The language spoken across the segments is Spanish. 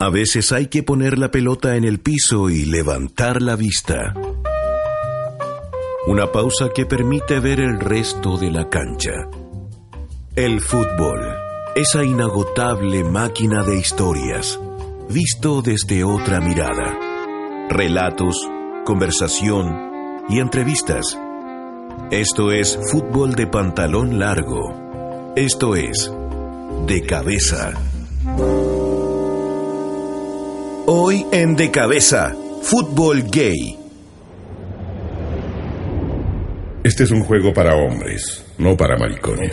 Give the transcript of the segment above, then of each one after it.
A veces hay que poner la pelota en el piso y levantar la vista. Una pausa que permite ver el resto de la cancha. El fútbol, esa inagotable máquina de historias, visto desde otra mirada. Relatos, conversación y entrevistas. Esto es fútbol de pantalón largo. Esto es de cabeza. Hoy en De Cabeza, fútbol gay. Este es un juego para hombres, no para maricones.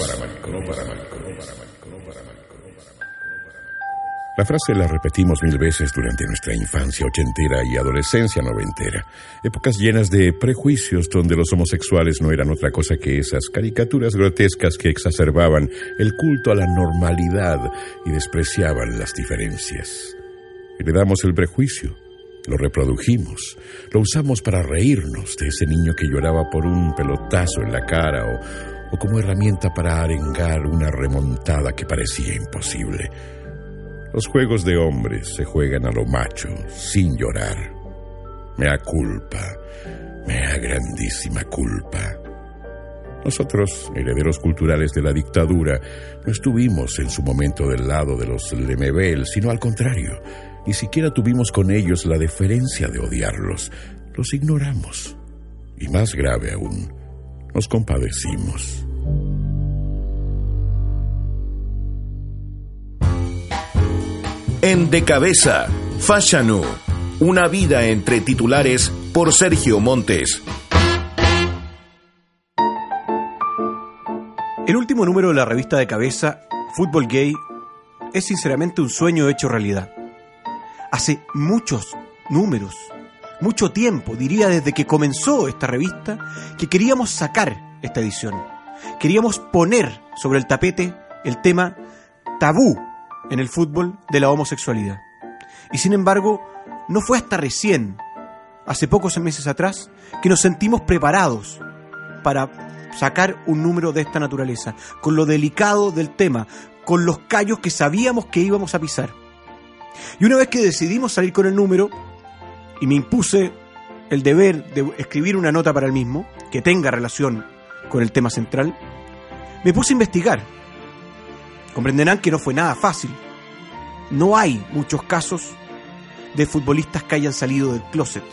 La frase la repetimos mil veces durante nuestra infancia ochentera y adolescencia noventera, épocas llenas de prejuicios donde los homosexuales no eran otra cosa que esas caricaturas grotescas que exacerbaban el culto a la normalidad y despreciaban las diferencias. Heredamos el prejuicio, lo reprodujimos, lo usamos para reírnos de ese niño que lloraba por un pelotazo en la cara o, o como herramienta para arengar una remontada que parecía imposible. Los juegos de hombres se juegan a lo macho, sin llorar. Mea culpa, mea grandísima culpa. Nosotros, herederos culturales de la dictadura, no estuvimos en su momento del lado de los Lemebel, sino al contrario, ni siquiera tuvimos con ellos la deferencia de odiarlos. Los ignoramos. Y más grave aún, nos compadecimos. En De Cabeza, Fashanu, una vida entre titulares por Sergio Montes. El último número de la revista de cabeza, Fútbol Gay, es sinceramente un sueño hecho realidad. Hace muchos números, mucho tiempo, diría desde que comenzó esta revista, que queríamos sacar esta edición. Queríamos poner sobre el tapete el tema tabú en el fútbol de la homosexualidad. Y sin embargo, no fue hasta recién, hace pocos meses atrás, que nos sentimos preparados para sacar un número de esta naturaleza, con lo delicado del tema, con los callos que sabíamos que íbamos a pisar. Y una vez que decidimos salir con el número, y me impuse el deber de escribir una nota para el mismo, que tenga relación con el tema central, me puse a investigar. Comprenderán que no fue nada fácil. No hay muchos casos de futbolistas que hayan salido del closet,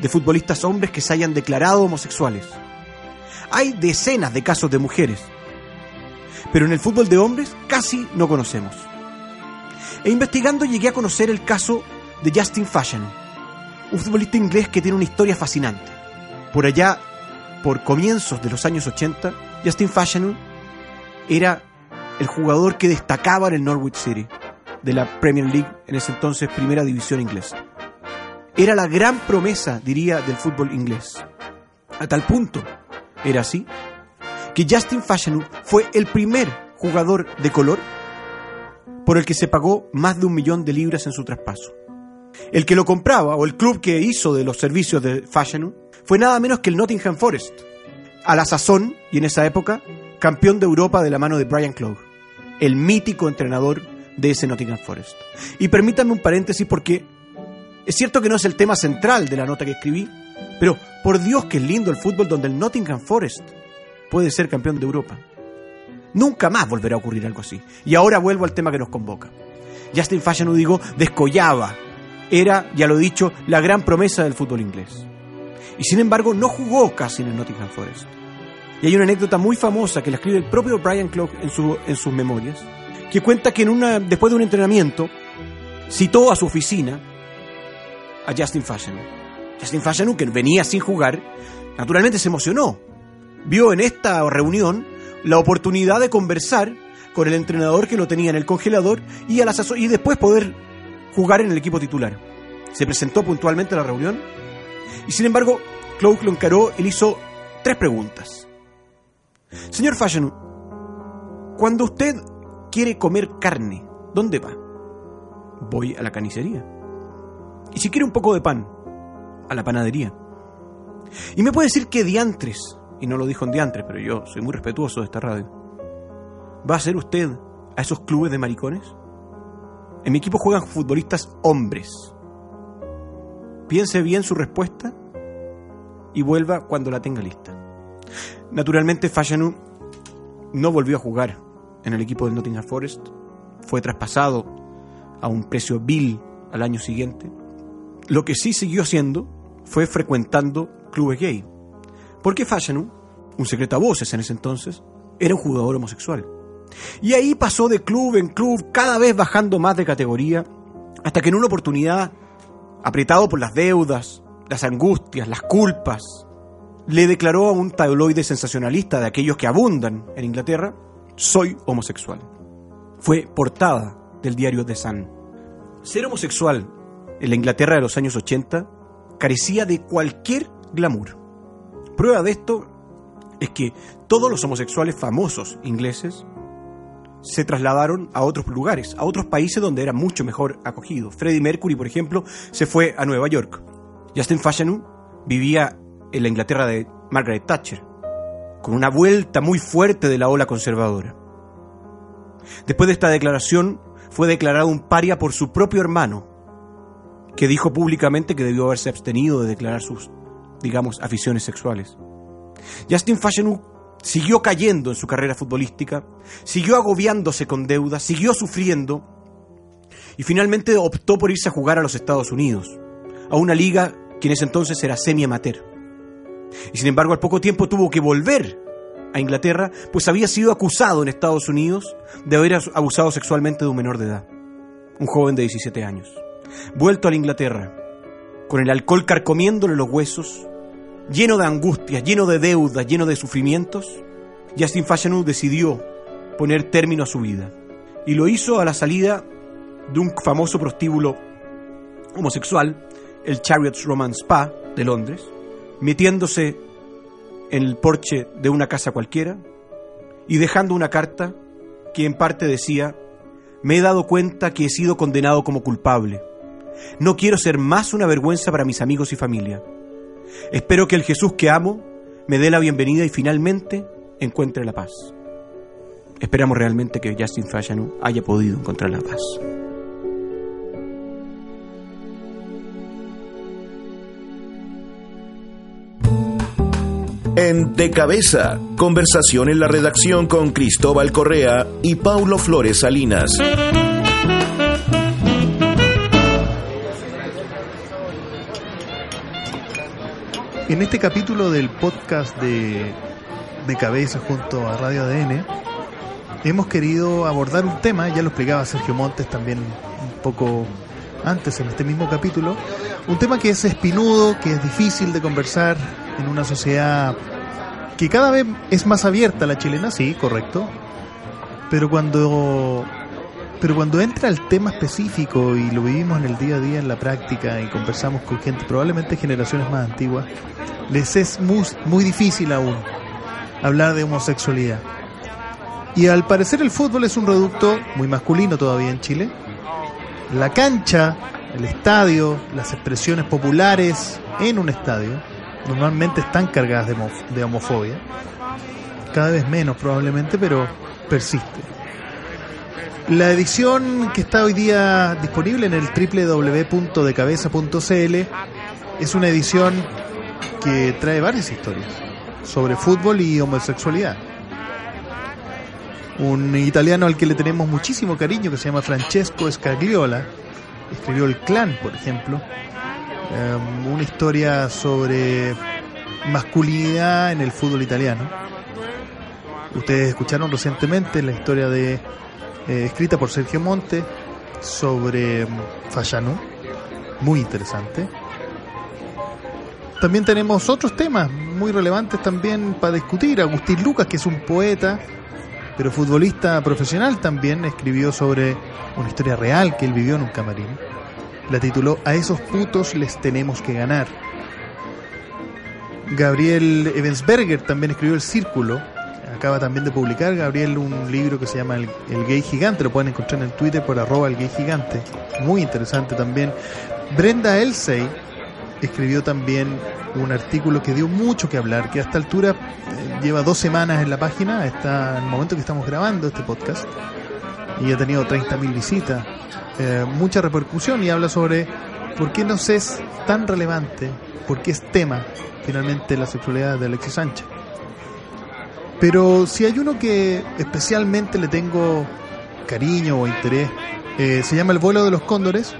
de futbolistas hombres que se hayan declarado homosexuales. Hay decenas de casos de mujeres, pero en el fútbol de hombres casi no conocemos. E investigando llegué a conocer el caso de Justin Fashion, un futbolista inglés que tiene una historia fascinante. Por allá, por comienzos de los años 80, Justin Fashion era el jugador que destacaba en el Norwich City, de la Premier League, en ese entonces primera división inglesa. Era la gran promesa, diría, del fútbol inglés. A tal punto era así que Justin Fashanu fue el primer jugador de color por el que se pagó más de un millón de libras en su traspaso. El que lo compraba o el club que hizo de los servicios de Fashanu fue nada menos que el Nottingham Forest, a la sazón y en esa época campeón de Europa de la mano de Brian Clough, el mítico entrenador de ese Nottingham Forest. Y permítanme un paréntesis porque es cierto que no es el tema central de la nota que escribí, pero por Dios que es lindo el fútbol donde el Nottingham Forest puede ser campeón de Europa. Nunca más volverá a ocurrir algo así. Y ahora vuelvo al tema que nos convoca. Justin Fashion, digo, descollaba. Era, ya lo he dicho, la gran promesa del fútbol inglés. Y sin embargo, no jugó casi en el Nottingham Forest. Y hay una anécdota muy famosa que la escribe el propio Brian Clough en, su, en sus memorias, que cuenta que en una, después de un entrenamiento citó a su oficina a Justin Fashion. Justin Fashion, que venía sin jugar, naturalmente se emocionó. Vio en esta reunión la oportunidad de conversar con el entrenador que lo tenía en el congelador y, a la sazo- y después poder jugar en el equipo titular. Se presentó puntualmente a la reunión y sin embargo Cloak lo encaró y le hizo tres preguntas. Señor Fashion, cuando usted quiere comer carne, ¿dónde va? Voy a la carnicería. Y si quiere un poco de pan, a la panadería. Y me puede decir que diantres, y no lo dijo en diantres, pero yo soy muy respetuoso de esta radio, ¿va a ser usted a esos clubes de maricones? En mi equipo juegan futbolistas hombres. Piense bien su respuesta y vuelva cuando la tenga lista. Naturalmente, Fashanu no volvió a jugar en el equipo del Nottingham Forest. Fue traspasado a un precio vil al año siguiente. Lo que sí siguió haciendo fue frecuentando clubes gay. Porque Fashanu, un secreto a voces en ese entonces, era un jugador homosexual. Y ahí pasó de club en club, cada vez bajando más de categoría, hasta que en una oportunidad, apretado por las deudas, las angustias, las culpas, le declaró a un tabloide sensacionalista de aquellos que abundan en Inglaterra, soy homosexual. Fue portada del diario The Sun. Ser homosexual en la Inglaterra de los años 80 carecía de cualquier glamour. Prueba de esto es que todos los homosexuales famosos ingleses se trasladaron a otros lugares, a otros países donde era mucho mejor acogido. Freddie Mercury, por ejemplo, se fue a Nueva York. Justin Fashanu vivía en la Inglaterra de Margaret Thatcher, con una vuelta muy fuerte de la ola conservadora. Después de esta declaración, fue declarado un paria por su propio hermano, que dijo públicamente que debió haberse abstenido de declarar sus, digamos, aficiones sexuales. Justin Fashanu siguió cayendo en su carrera futbolística, siguió agobiándose con deudas, siguió sufriendo y finalmente optó por irse a jugar a los Estados Unidos, a una liga que en ese entonces era semi-amateur. Y sin embargo, al poco tiempo tuvo que volver a Inglaterra, pues había sido acusado en Estados Unidos de haber abusado sexualmente de un menor de edad, un joven de 17 años. Vuelto a la Inglaterra, con el alcohol carcomiéndole los huesos, lleno de angustias, lleno de deudas, lleno de sufrimientos, Justin Fashanu decidió poner término a su vida. Y lo hizo a la salida de un famoso prostíbulo homosexual, el Chariots Romance Spa de Londres, metiéndose en el porche de una casa cualquiera y dejando una carta que en parte decía, me he dado cuenta que he sido condenado como culpable. No quiero ser más una vergüenza para mis amigos y familia. Espero que el Jesús que amo me dé la bienvenida y finalmente encuentre la paz. Esperamos realmente que Justin Fashanu haya podido encontrar la paz. En De Cabeza, conversación en la redacción con Cristóbal Correa y Paulo Flores Salinas. En este capítulo del podcast de, de Cabeza junto a Radio ADN, hemos querido abordar un tema, ya lo explicaba Sergio Montes también un poco antes en este mismo capítulo, un tema que es espinudo, que es difícil de conversar en una sociedad que cada vez es más abierta la chilena, sí, correcto, pero cuando pero cuando entra el tema específico y lo vivimos en el día a día en la práctica y conversamos con gente, probablemente generaciones más antiguas, les es muy, muy difícil aún hablar de homosexualidad. Y al parecer el fútbol es un reducto muy masculino todavía en Chile. La cancha, el estadio, las expresiones populares en un estadio normalmente están cargadas de, de homofobia. Cada vez menos probablemente, pero persiste. La edición que está hoy día disponible en el www.decabeza.cl es una edición que trae varias historias sobre fútbol y homosexualidad. Un italiano al que le tenemos muchísimo cariño que se llama Francesco Scagliola escribió El Clan, por ejemplo, eh, una historia sobre masculinidad en el fútbol italiano. Ustedes escucharon recientemente la historia de eh, escrita por Sergio Monte sobre mm, Fashanu, muy interesante. También tenemos otros temas muy relevantes también para discutir. Agustín Lucas, que es un poeta pero futbolista profesional también, escribió sobre una historia real que él vivió en un camarín. La tituló A esos putos les tenemos que ganar. Gabriel Evensberger también escribió El Círculo. Acaba también de publicar Gabriel un libro que se llama El, el Gay Gigante. Lo pueden encontrar en Twitter por arroba el gay gigante. Muy interesante también. Brenda Elsey escribió también un artículo que dio mucho que hablar, que a esta altura eh, lleva dos semanas en la página, está en el momento que estamos grabando este podcast, y ha tenido 30.000 visitas, eh, mucha repercusión y habla sobre por qué nos es tan relevante, por qué es tema finalmente la sexualidad de Alexis Sánchez. Pero si hay uno que especialmente le tengo cariño o interés, eh, se llama El vuelo de los cóndores,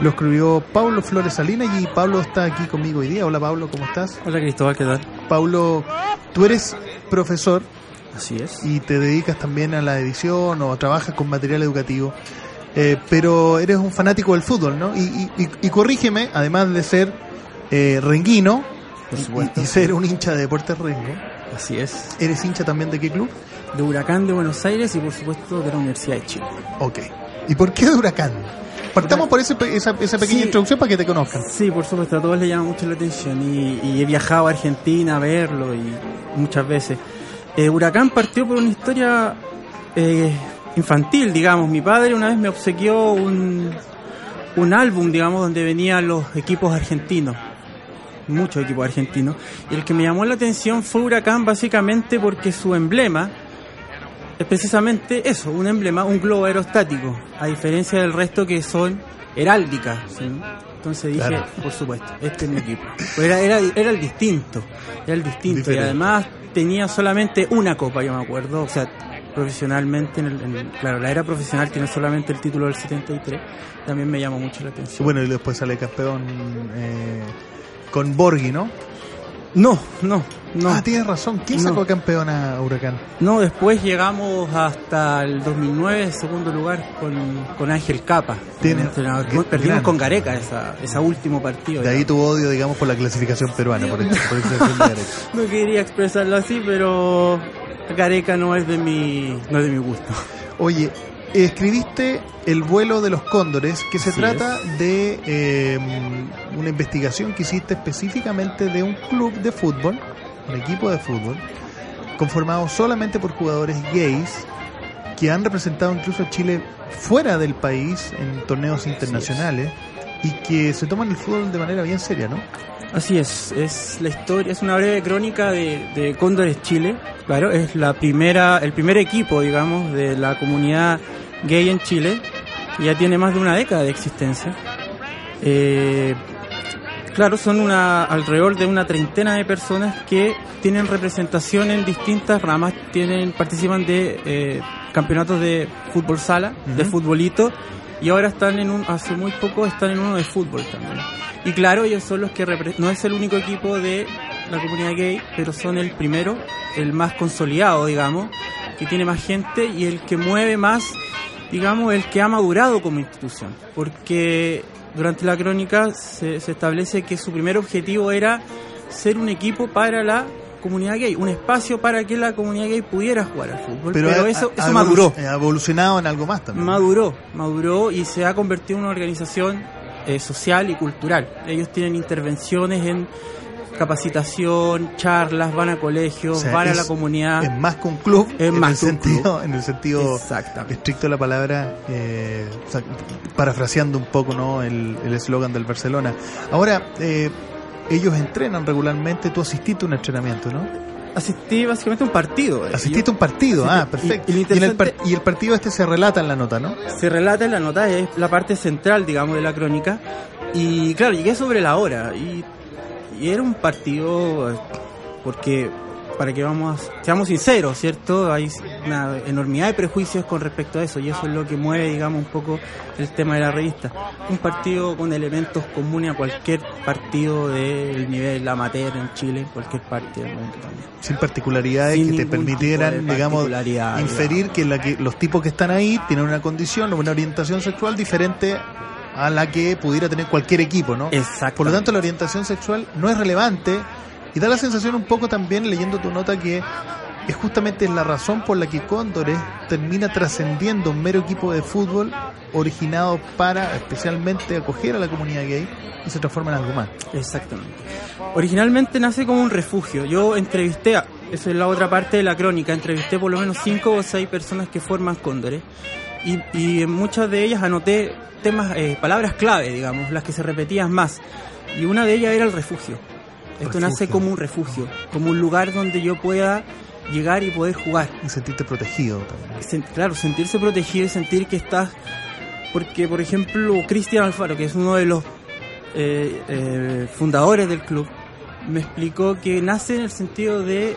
lo escribió Pablo Flores Salinas y Pablo está aquí conmigo hoy día. Hola Pablo, ¿cómo estás? Hola Cristóbal, ¿qué tal? Pablo, tú eres profesor Así es. y te dedicas también a la edición o trabajas con material educativo, eh, pero eres un fanático del fútbol, ¿no? Y, y- y- y corrígeme, además de ser eh, renguino Por supuesto. y ser un hincha de Deportes Rengo, Así es. ¿eres hincha también de qué club? De Huracán de Buenos Aires y por supuesto de la Universidad de Chile. Ok. ¿Y por qué de Huracán? Partamos por ese esa, esa pequeña Sí. introducción para que te conozcan. Sí, por supuesto, a todos les llama mucho la atención y, y he viajado a Argentina a verlo y muchas veces. Eh, Huracán partió por una historia eh, infantil, digamos. Mi padre una vez me obsequió un, un álbum, digamos, donde venían los equipos argentinos. Muchos equipos argentinos. Y el que me llamó la atención fue Huracán básicamente porque su emblema es precisamente eso, un emblema, un globo aerostático, a diferencia del resto que son heráldicas. ¿sí? Entonces dije, Claro. por supuesto, este es mi equipo. Pues era, era, era el distinto, era el distinto. Diferente. Y además tenía solamente una copa, yo me acuerdo, o sea, profesionalmente, en el, en el- claro, la era profesional tiene solamente el título del 73, también me llamó mucho la atención. bueno, y después sale campeón eh, con Borghi, ¿no? No, no, no. Ah, tienes razón. ¿Quién No. sacó campeón a Huracán? No, después llegamos hasta el 2009, segundo lugar, con, con Ángel Capa. Tiene- el entrenador. gran- Perdimos con Gareca esa, esa último partido. De ahí tu odio, digamos, por la clasificación peruana, por, derecho. No quería expresarlo así, pero Gareca no es de mi, no es de mi gusto. Oye, escribiste El vuelo de los cóndores, que se Así trata de eh, una investigación que hiciste específicamente de un club de fútbol, un equipo de fútbol, conformado solamente por jugadores gays que han representado incluso a Chile fuera del país en torneos internacionales y que se toman el fútbol de manera bien seria, ¿no? Así es, es la historia, es una breve crónica de, de Cóndores Chile. Claro, es la primera, el primer equipo, digamos, de la comunidad gay en Chile. que Ya tiene más de una década de existencia. Eh, claro, son una alrededor de una treintena de personas que tienen representación en distintas ramas, tienen participan de eh, campeonatos de fútbol sala, de futbolito y ahora están en un hace muy poco están en uno de fútbol también. Y claro, ellos son los que no es el único equipo de la comunidad gay, pero son el primero, el más consolidado, digamos, que tiene más gente y el que mueve más, digamos, el que ha madurado como institución. Porque durante la crónica se, se establece que su primer objetivo era ser un equipo para la comunidad gay, un espacio para que la comunidad gay pudiera jugar al fútbol. Pero, eso, maduró Ha evolucionado en algo más también. maduró, maduró y se ha convertido en una organización eh, social y cultural. Ellos tienen intervenciones en capacitación, charlas, van a colegios, O sea, van a la comunidad. Es más que un club, Es en, más el sentido, club. en el sentido estricto de la palabra, eh, o sea, parafraseando un poco no el el eslogan del Barcelona. Ahora, eh, ellos entrenan regularmente, tú asististe a un entrenamiento, ¿no? Asistí básicamente a un partido. eh. Asististe a un partido, ah, perfecto. y el par- y el partido este se relata en la nota, ¿no? Se relata en la nota, es la parte central, digamos, de la crónica. Y claro, llegué sobre la hora. Y, y era un partido, porque, para que vamos, seamos sinceros, ¿cierto? Hay una enormidad de prejuicios con respecto a eso. Y eso es lo que mueve, digamos, un poco el tema de la revista. Un partido con elementos comunes a cualquier partido del nivel amateur en Chile, en cualquier parte del mundo también. Sin particularidades Sin que te permitieran, digamos, inferir que, la que los tipos que están ahí tienen una condición o una orientación sexual diferente a la que pudiera tener cualquier equipo, ¿no? Exacto. Por lo tanto, la orientación sexual no es relevante y da la sensación un poco también leyendo tu nota que es justamente la razón por la que Cóndores termina trascendiendo un mero equipo de fútbol originado para especialmente acoger a la comunidad gay y se transforma en algo más. Exactamente. Originalmente nace como un refugio. Yo entrevisté, a, esa es la otra parte de la crónica, entrevisté por lo menos cinco o seis personas que forman Cóndores y, y en muchas de ellas anoté temas, eh, palabras clave, digamos, las que se repetían más. Y una de ellas era el refugio. Esto nace como un refugio, como un lugar donde yo pueda llegar y poder jugar. Y sentirte protegido también. Sen- claro, sentirse protegido y sentir que estás... Porque, por ejemplo, Cristian Alfaro, que es uno de los eh, eh, fundadores del club, me explicó que nace en el sentido de...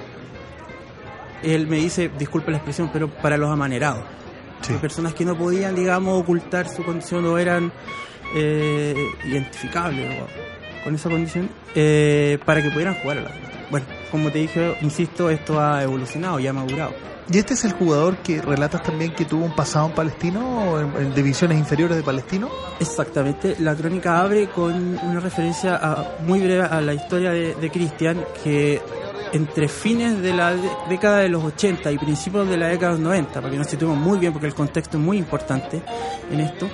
Él me dice, disculpe la expresión, pero para los amanerados. Sí. Personas que no podían, digamos, ocultar su condición o eran eh, identificables o- con esa condición eh, para que pudieran jugar a la pelota. Bueno, como te dije, insisto, esto ha evolucionado y ha madurado. ¿Y este es el jugador que relatas también que tuvo un pasado en Palestino en, en divisiones inferiores de Palestino? Exactamente, la crónica abre con una referencia a- muy breve a la historia de, de Cristian, que entre fines de la década de los 80 y principios de la década de los 90, para que nos situemos muy bien, porque el contexto es muy importante en esto,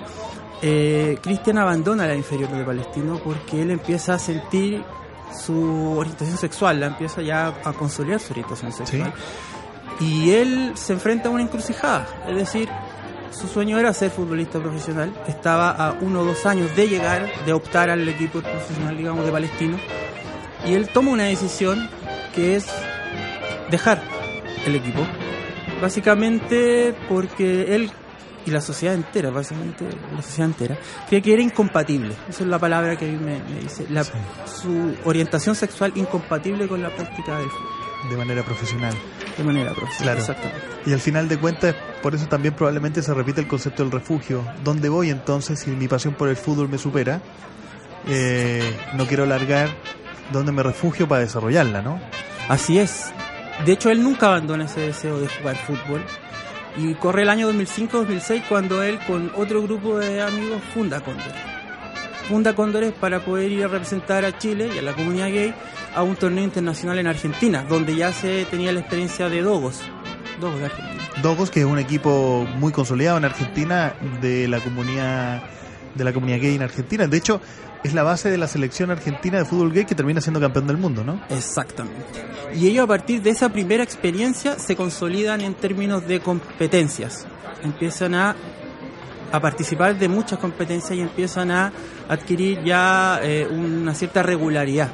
eh, Cristian abandona la inferior de Palestino porque él empieza a sentir su orientación sexual, la empieza ya a consolidar su orientación sexual. Y él se enfrenta a una encrucijada, es decir, su sueño era ser futbolista profesional, estaba a uno o dos años de llegar, de optar al equipo profesional, digamos, de Palestino, y él toma una decisión que es dejar el equipo, básicamente porque él y la sociedad entera, básicamente la sociedad entera, cree que era incompatible, esa es la palabra que a mí me, me dice, la- su orientación sexual incompatible con la práctica del fútbol, De manera profesional. de manera profesional. Claro. Exactamente. Y al final de cuentas, por eso también probablemente se repite el concepto del refugio. ¿Dónde voy entonces si mi pasión por el fútbol me supera? Eh, no quiero largar dónde me refugio para desarrollarla, ¿no? Así es. De hecho, él nunca abandona ese deseo de jugar fútbol. Y corre el año 2005-2006 cuando él con otro grupo de amigos funda Cóndores. Funda Cóndores para poder ir a representar a Chile y a la comunidad gay a un torneo internacional en Argentina, donde ya se tenía la experiencia de Dogos. Dogos de Argentina. Dogos, que es un equipo muy consolidado en Argentina de la comunidad de la comunidad gay en Argentina. De hecho, es la base de la selección argentina de fútbol gay que termina siendo campeón del mundo, ¿no? Exactamente. Y ellos a partir de esa primera experiencia se consolidan en términos de competencias. Empiezan a, a participar de muchas competencias y empiezan a adquirir ya eh, una cierta regularidad,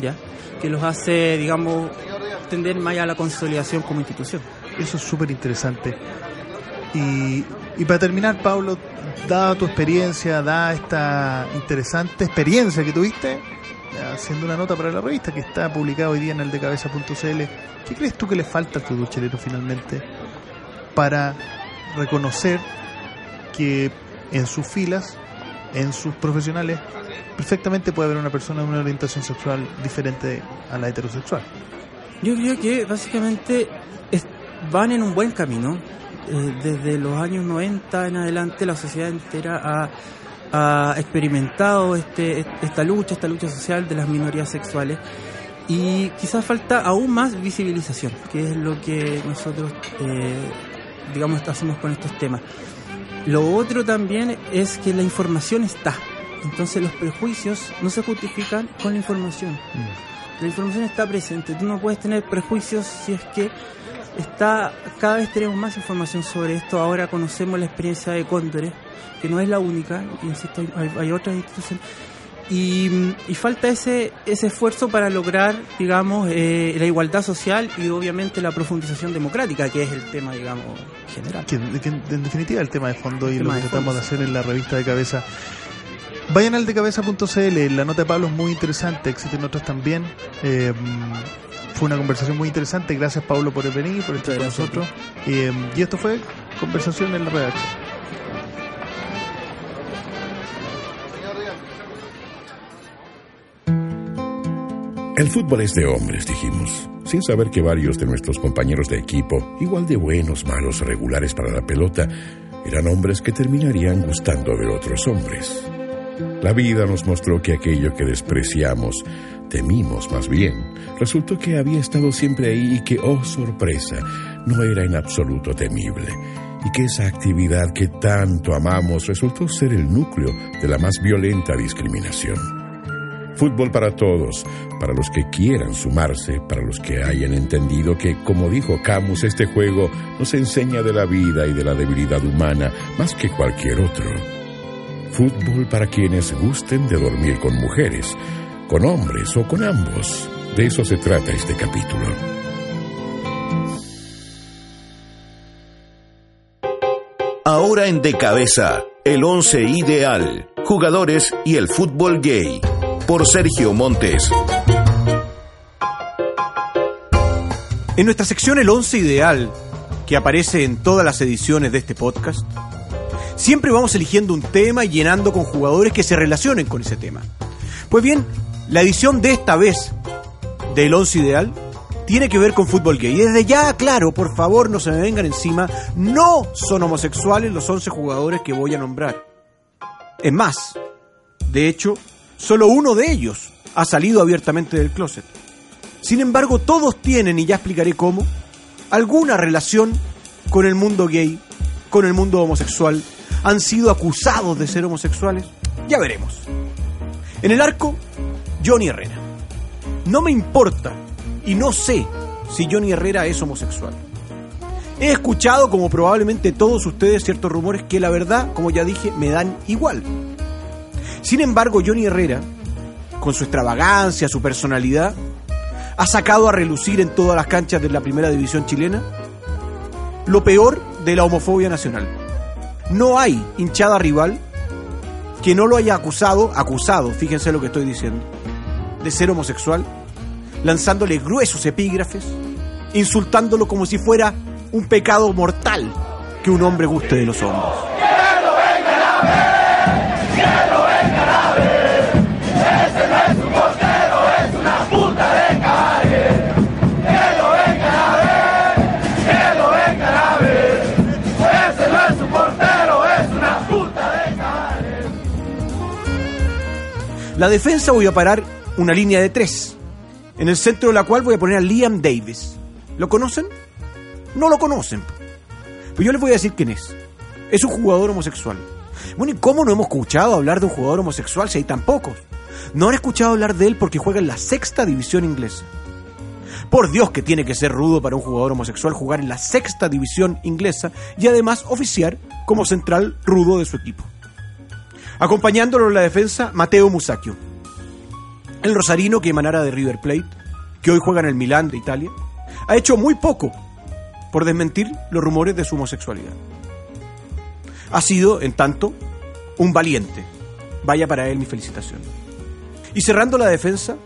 ¿ya? Que los hace, digamos, tender más a la consolidación como institución. Eso es súper interesante. Y, y para terminar, Pablo, dada tu experiencia, dada esta interesante experiencia que tuviste, haciendo una nota para la revista que está publicada hoy día en el decabeza.cl, ¿qué crees tú que le falta al fútbol chileno finalmente para reconocer que en sus filas, en sus profesionales, perfectamente puede haber una persona de una orientación sexual diferente a la heterosexual? Yo creo que básicamente van en un buen camino. Eh, desde los años 90 en adelante la sociedad entera ha, ha experimentado este, esta lucha, esta lucha social de las minorías sexuales y quizás falta aún más visibilización, que es lo que nosotros, eh, digamos, hacemos con estos temas. Lo otro también es que la información está. Entonces los prejuicios no se justifican con la información. La información está presente. Tú no puedes tener prejuicios si es que está cada vez tenemos más información sobre esto. Ahora conocemos la experiencia de Cóndores, que no es la única, insisto, hay, hay otras instituciones. Y, y falta ese, ese esfuerzo para lograr, digamos, eh, la igualdad social y obviamente la profundización democrática, que es el tema, digamos, general. que, que en definitiva el tema de fondo y lo que tratamos de hacer en la revista de cabeza. Vayan al decabeza.cl, la nota de Pablo es muy interesante, existen otras también. Eh, fue una conversación muy interesante, gracias Pablo por venir, por estar con nosotros. Eh, y esto fue conversación en la redacción. El fútbol es de hombres, dijimos, sin saber que varios de nuestros compañeros de equipo, igual de buenos, malos, regulares para la pelota, eran hombres que terminarían gustando de otros hombres. La vida nos mostró que aquello que despreciamos, temimos más bien, resultó que había estado siempre ahí y que, oh sorpresa, no era en absoluto temible, y que esa actividad que tanto amamos resultó ser el núcleo de la más violenta discriminación. Fútbol para todos, para los que quieran sumarse, para los que hayan entendido que, como dijo Camus, este juego nos enseña de la vida y de la debilidad humana más que cualquier otro. Fútbol para quienes gusten de dormir con mujeres, con hombres o con ambos. De eso se trata este capítulo. Ahora en De Cabeza, el once ideal, jugadores y el fútbol gay. Por Sergio Montes. En nuestra sección El once ideal, que aparece en todas las ediciones de este podcast, siempre vamos eligiendo un tema y llenando con jugadores que se relacionen con ese tema. Pues bien, la edición de esta vez del once ideal tiene que ver con fútbol gay. Y desde ya, claro, por favor, no se me vengan encima, no son homosexuales los 11 jugadores que voy a nombrar. Es más, de hecho, solo uno de ellos ha salido abiertamente del closet. Sin embargo, todos tienen, y ya explicaré cómo, alguna relación con el mundo gay, con el mundo homosexual, han sido acusados de ser homosexuales. Ya veremos. En el arco, Johnny Herrera. No me importa y no sé si Johnny Herrera es homosexual. He escuchado, como probablemente todos ustedes, ciertos rumores que la verdad, como ya dije, me dan igual. Sin embargo, Johnny Herrera, con su extravagancia, su personalidad, ha sacado a relucir en todas las canchas de la primera división chilena lo peor de la homofobia nacional. No hay hinchada rival que no lo haya acusado, acusado, fíjense lo que estoy diciendo, de ser homosexual lanzándole gruesos epígrafes, insultándolo como si fuera un pecado mortal que un hombre guste de los hombres. La defensa voy a parar una línea de tres en el centro de la cual voy a poner a Liam Davis. ¿Lo conocen? No lo conocen. Pues yo les voy a decir quién es. Es un jugador homosexual. Bueno, ¿y cómo no hemos escuchado hablar de un jugador homosexual si hay tan pocos? No han escuchado hablar de él porque juega en la sexta división inglesa. Por Dios que tiene que ser rudo para un jugador homosexual jugar en la sexta división inglesa y además oficiar como central rudo de su equipo. Acompañándolo en la defensa, Mateo Musacchio, el rosarino que emanara de River Plate, que hoy juega en el Milán de Italia, ha hecho muy poco por desmentir los rumores de su homosexualidad. Ha sido, en tanto, un valiente. Vaya para él mi felicitación. Y cerrando la defensa,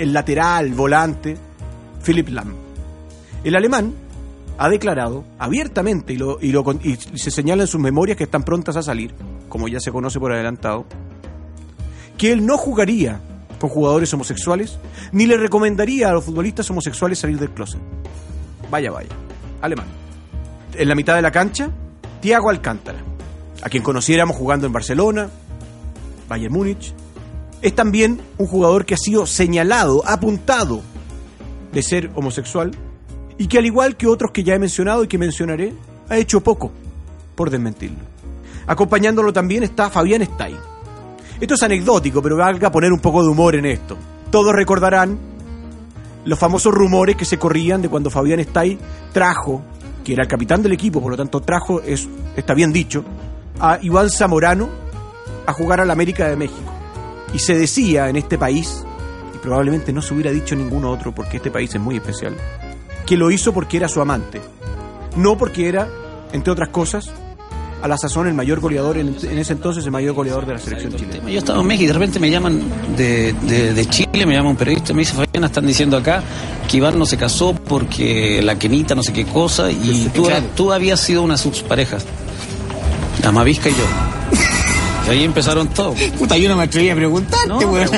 el lateral, volante, Philip Lam. El alemán ha declarado abiertamente, y, lo, y, lo, y se señala en sus memorias que están prontas a salir, como ya se conoce por adelantado, que él no jugaría con jugadores homosexuales, ni le recomendaría a los futbolistas homosexuales salir del closet. Vaya, vaya. Alemán. En la mitad de la cancha, Tiago Alcántara, a quien conociéramos jugando en Barcelona, Bayern Múnich. Es también un jugador que ha sido señalado, apuntado de ser homosexual y que al igual que otros que ya he mencionado y que mencionaré, ha hecho poco por desmentirlo. Acompañándolo también está Fabián Stay, esto es anecdótico, pero valga poner un poco de humor en esto. Todos recordarán los famosos rumores que se corrían de cuando Fabián Stay trajo, que era el capitán del equipo, por lo tanto trajo, es, está bien dicho, a Iván Zamorano a jugar al América de México. Y se decía en este país, y probablemente no se hubiera dicho ningún otro porque este país es muy especial, que lo hizo porque era su amante, no porque era, entre otras cosas, a la sazón el mayor goleador, en, ese entonces el mayor goleador de la selección chilena. Yo estaba en México y de repente me llaman de, de, Chile, me llama un periodista y me dice, Fabián, están diciendo acá que Iván no se casó porque la quenita no sé qué cosa y tú, tú habías sido una de sus parejas, la Mavisca y yo. Y ahí empezaron todos. Puta, yo no me atreví a preguntarte, no, weón.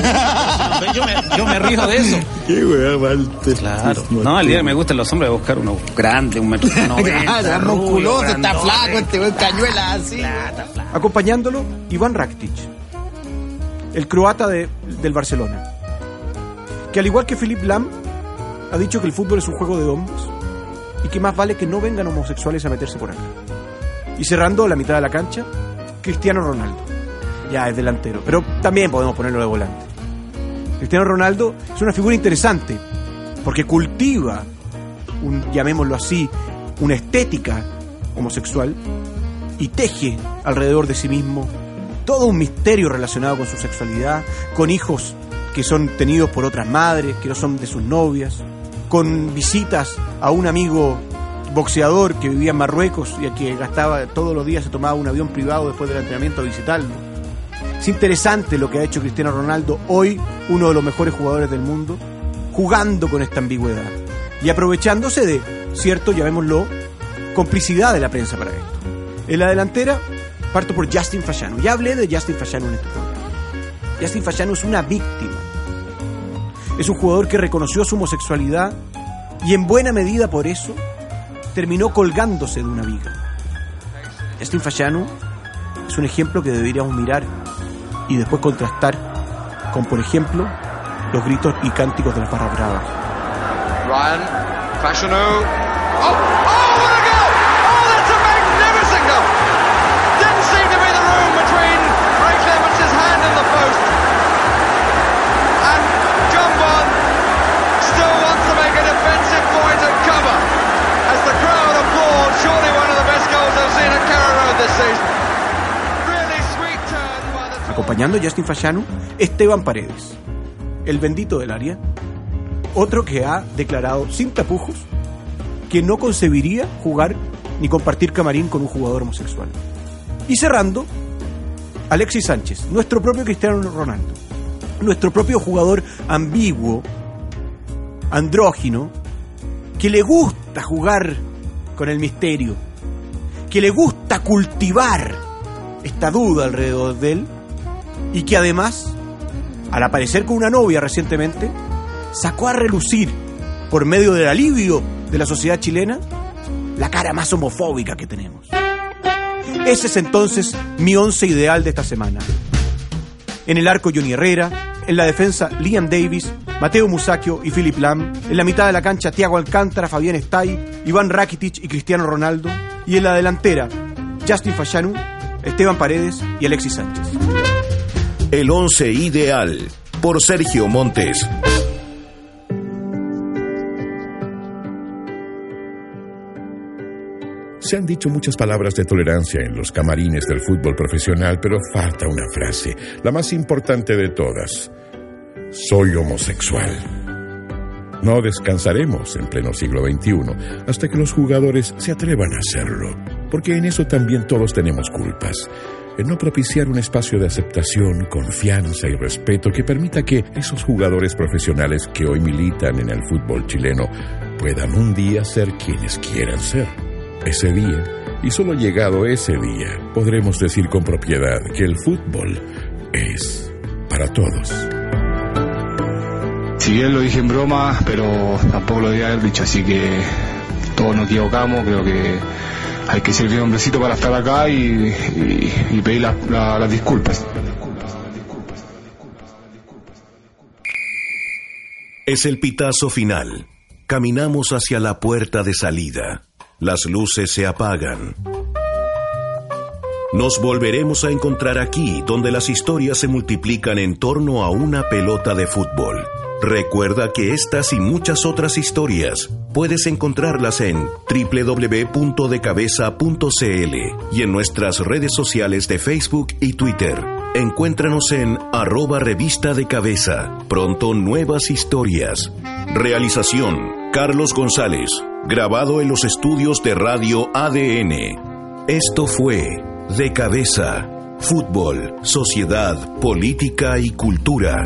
yo, me, yo me río de eso. Qué weón, Walter. Claro. No, el día que me gustan los hombres, a buscar uno grande, un metro noventa. está musculoso, está flaco, este weón cañuela así. Acompañándolo, Iván Rakitic. el croata de, del Barcelona, que al igual que Philip Lam, ha dicho que el fútbol es un juego de hombres y que más vale que no vengan homosexuales a meterse por acá. Y cerrando la mitad de la cancha, Cristiano Ronaldo. Ya es delantero, pero también podemos ponerlo de volante. Cristiano Ronaldo es una figura interesante porque cultiva, llamémoslo así, una estética homosexual y teje alrededor de sí mismo todo un misterio relacionado con su sexualidad, con hijos que son tenidos por otras madres, que no son de sus novias, con visitas a un amigo boxeador que vivía en Marruecos y a que gastaba todos los días, se tomaba un avión privado después del entrenamiento a visitarlo. Es interesante lo que ha hecho Cristiano Ronaldo, hoy uno de los mejores jugadores del mundo, jugando con esta ambigüedad y aprovechándose de, cierto, llamémoslo, complicidad de la prensa para esto. En la delantera parto por Justin Fasciano. Ya hablé de Justin Fasciano en este programa. Justin Fasciano es una víctima. Es un jugador que reconoció su homosexualidad y en buena medida por eso terminó colgándose de una viga. Justin Fasciano es un ejemplo que deberíamos mirar y después contrastar con, por ejemplo, los gritos y cánticos de las barras bravas. Ryan, Justin Fasciano, Esteban Paredes, el bendito del área, otro que ha declarado sin tapujos que no concebiría jugar ni compartir camarín con un jugador homosexual. Y cerrando, Alexis Sánchez, nuestro propio Cristiano Ronaldo, nuestro propio jugador ambiguo, andrógino, que le gusta jugar con el misterio, que le gusta cultivar esta duda alrededor de él y que además, al aparecer con una novia recientemente, sacó a relucir, por medio del alivio de la sociedad chilena, la cara más homofóbica que tenemos. Ese es entonces mi once ideal de esta semana. En el arco Johnny Herrera, en la defensa Liam Davis, Mateo Musacchio y Philip Lam, en la mitad de la cancha Tiago Alcántara, Fabián Stay, Iván Rakitic y Cristiano Ronaldo, y en la delantera Justin Fashanu, Esteban Paredes y Alexis Sánchez. El once ideal por Sergio Montes. Se han dicho muchas palabras de tolerancia en los camarines del fútbol profesional, pero falta una frase, la más importante de todas. Soy homosexual. No descansaremos en pleno siglo XXI hasta que los jugadores se atrevan a hacerlo, porque en eso también todos tenemos culpas. En no propiciar un espacio de aceptación, confianza y respeto que permita que esos jugadores profesionales que hoy militan en el fútbol chileno puedan un día ser quienes quieran ser. Ese día, y solo llegado ese día, podremos decir con propiedad que el fútbol es para todos. Si bien lo dije en broma, pero tampoco lo debía dicho, así que todos nos equivocamos, creo que hay que ser bien hombrecito para estar acá y, y- pedir la- las disculpas. Es el pitazo final. Caminamos hacia la puerta de salida. Las luces se apagan. Nos volveremos a encontrar aquí, donde las historias se multiplican en torno a una pelota de fútbol. Recuerda que estas y muchas otras historias puedes encontrarlas en www.decabeza.cl y en nuestras redes sociales de Facebook y Twitter. Encuéntranos en arroba revista de cabeza. Pronto nuevas historias. Realización Carlos González. Grabado en los estudios de Radio ADN. Esto fue De Cabeza. Fútbol, sociedad, política y cultura.